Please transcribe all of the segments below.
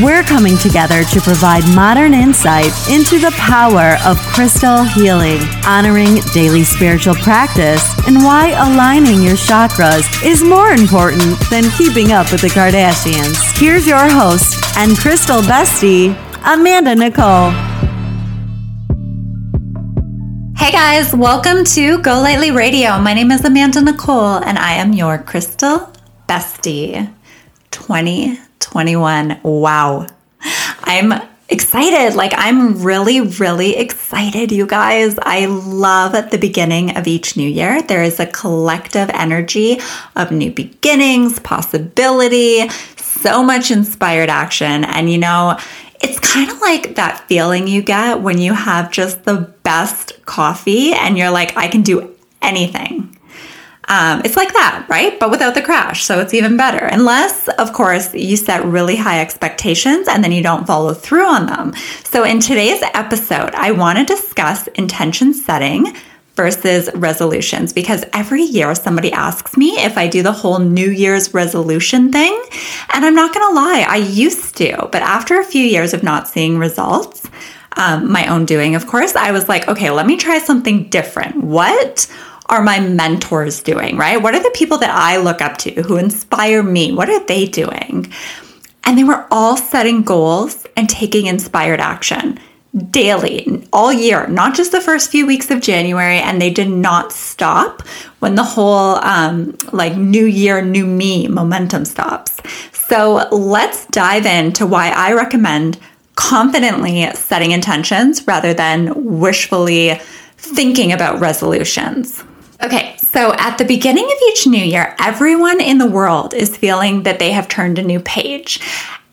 We're coming together to provide modern insight into the power of crystal healing, honoring daily spiritual practice, and why aligning your chakras is more important than keeping up with the Kardashians. Here's your host and crystal bestie, Amanda Nicole. Hey guys, welcome to Go Lightly Radio. My name is Amanda Nicole and I am your crystal bestie. 20 21. Wow. I'm excited. Like, I'm really, really excited, you guys. I love the beginning of each new year. There is a collective energy of new beginnings, possibility, so much inspired action. And, you know, it's kind of like that feeling you get when you have just the best coffee and you're like, I can do anything. Um, it's like that, right? But without the crash. So it's even better. Unless, of course, you set really high expectations and then you don't follow through on them. So in today's episode, I want to discuss intention setting versus resolutions because every year somebody asks me if I do the whole New Year's resolution thing. And I'm not going to lie, I used to. But after a few years of not seeing results, um, my own doing, of course, I was like, okay, let me try something different. What? Are my mentors doing, right? What are the people that I look up to who inspire me? What are they doing? And they were all setting goals and taking inspired action daily, all year, not just the first few weeks of January. And they did not stop when the whole um, like new year, new me momentum stops. So let's dive into why I recommend confidently setting intentions rather than wishfully thinking about resolutions. Okay, so at the beginning of each new year, everyone in the world is feeling that they have turned a new page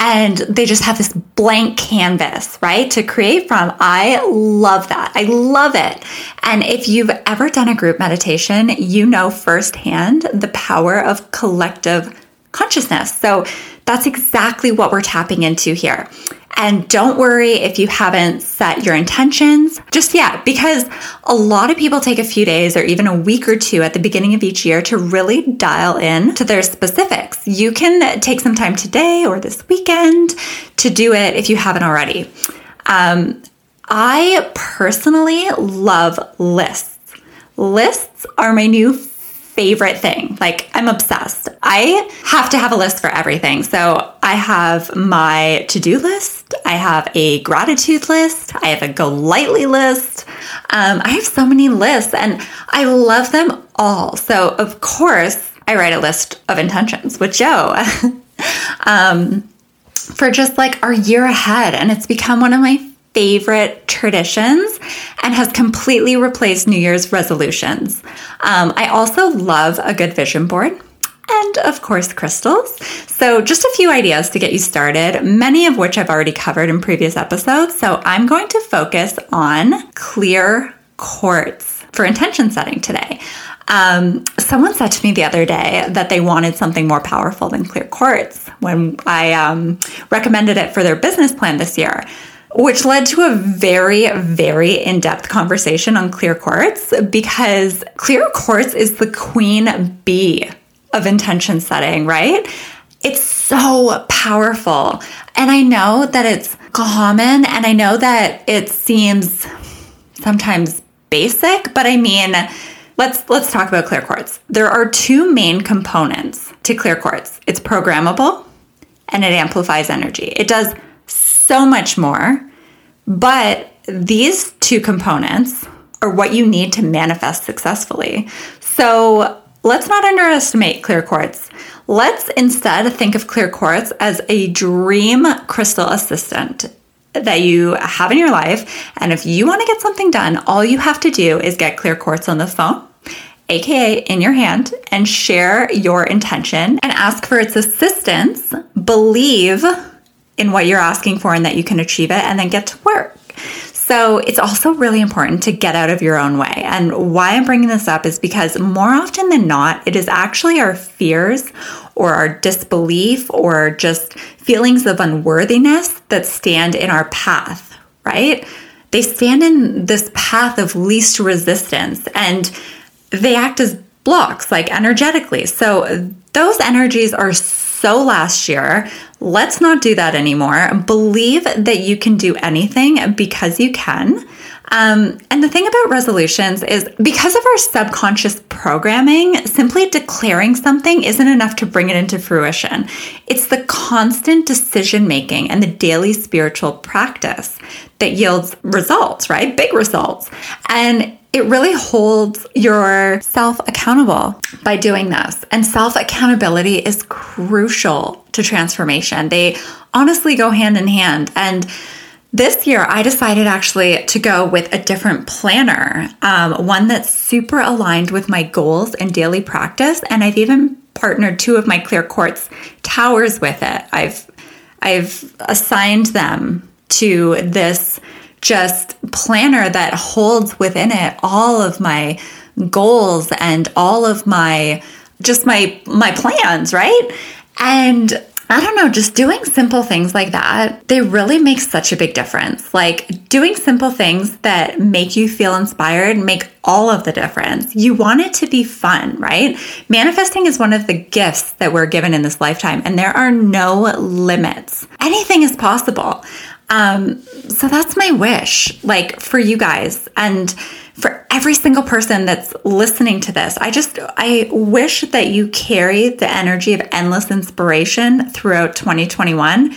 and they just have this blank canvas, right, to create from. I love that. I love it. And if you've ever done a group meditation, you know firsthand the power of collective consciousness. So that's exactly what we're tapping into here. And don't worry if you haven't set your intentions just yet, because a lot of people take a few days or even a week or two at the beginning of each year to really dial in to their specifics. You can take some time today or this weekend to do it if you haven't already. Um, I personally love lists. Lists are my new favorite thing. Like, I'm obsessed. I have to have a list for everything. So, I have my to do list, I have a gratitude list, I have a go lightly list. Um, I have so many lists and I love them all. So, of course, I write a list of intentions with Joe. um, for just like our year ahead. And it's become one of my favorite traditions and has completely replaced New Year's resolutions. Um, I also love a good vision board. And of course, crystals. So, just a few ideas to get you started, many of which I've already covered in previous episodes. So, I'm going to focus on clear quartz for intention setting today. Um, someone said to me the other day that they wanted something more powerful than clear quartz when I um, recommended it for their business plan this year which led to a very, very in depth conversation on clear quartz because clear quartz is the queen bee of intention setting, right? It's so powerful. And I know that it's common and I know that it seems sometimes basic, but I mean, let's let's talk about clear quartz. There are two main components to clear quartz. It's programmable and it amplifies energy. It does so much more. But these two components are what you need to manifest successfully. So let's not underestimate clear quartz. Let's instead think of clear quartz as a dream crystal assistant that you have in your life. And if you want to get something done, all you have to do is get clear quartz on the phone, aka in your hand, and share your intention and ask for its assistance. Believe in what you're asking for and that you can achieve it and then get to work. So it's also really important to get out of your own way. And why I'm bringing this up is because more often than not, it is actually our fears or our disbelief or just feelings of unworthiness that stand in our path, right? They stand in this path of least resistance and they act as blocks, like energetically. So those energies are so last year. Let's not do that anymore. Believe that you can do anything because you can. Um, and the thing about resolutions is because of our subconscious programming, simply declaring something isn't enough to bring it into fruition. It's the constant decision making and the daily spiritual practice that yields results, right? Big results. And it really holds yourself accountable by doing this. And self accountability is crucial to transformation. They honestly go hand in hand. And this year, I decided actually to go with a different planner, um, one that's super aligned with my goals and daily practice. And I've even partnered two of my clear quartz towers with it. I've I've assigned them to this just planner that holds within it all of my goals and all of my just my my plans, right? And I don't know, just doing simple things like that, they really make such a big difference. Like doing simple things that make you feel inspired make all of the difference. You want it to be fun, right? Manifesting is one of the gifts that we're given in this lifetime, and there are no limits. Anything is possible. Um, so that's my wish, like for you guys and for every single person that's listening to this. I just, I wish that you carry the energy of endless inspiration throughout 2021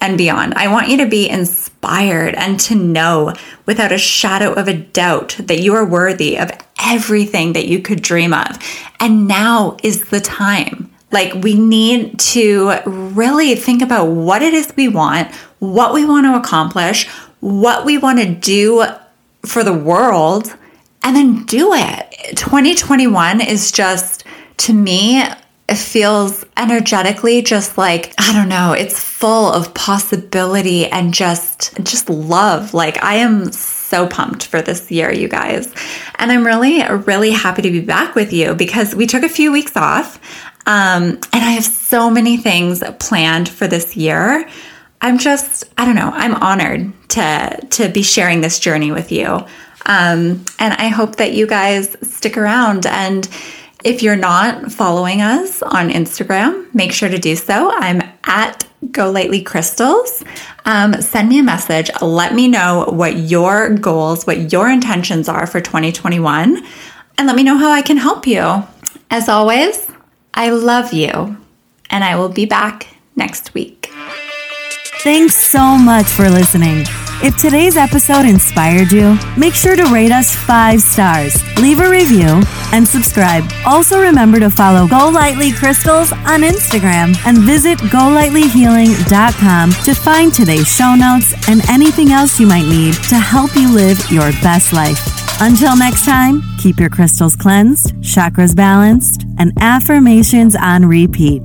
and beyond. I want you to be inspired and to know without a shadow of a doubt that you are worthy of everything that you could dream of. And now is the time. Like, we need to really think about what it is we want, what we want to accomplish, what we want to do for the world, and then do it. 2021 is just, to me, it feels energetically just like i don't know it's full of possibility and just just love. Like i am so pumped for this year you guys. And i'm really really happy to be back with you because we took a few weeks off um, and i have so many things planned for this year I'm just, I don't know, I'm honored to to be sharing this journey with you. Um, and I hope that you guys stick around. And if you're not following us on Instagram, make sure to do so. I'm at Go Lightly Crystals. Um, send me a message. Let me know what your goals, what your intentions are for 2021, and let me know how I can help you. As always, I love you, and I will be back next week. Thanks so much for listening. If today's episode inspired you, make sure to rate us five stars, leave a review, and subscribe. Also, remember to follow Go Lightly Crystals on Instagram and visit GoLightlyHealing.com to find today's show notes and anything else you might need to help you live your best life. Until next time, keep your crystals cleansed, chakras balanced, and affirmations on repeat.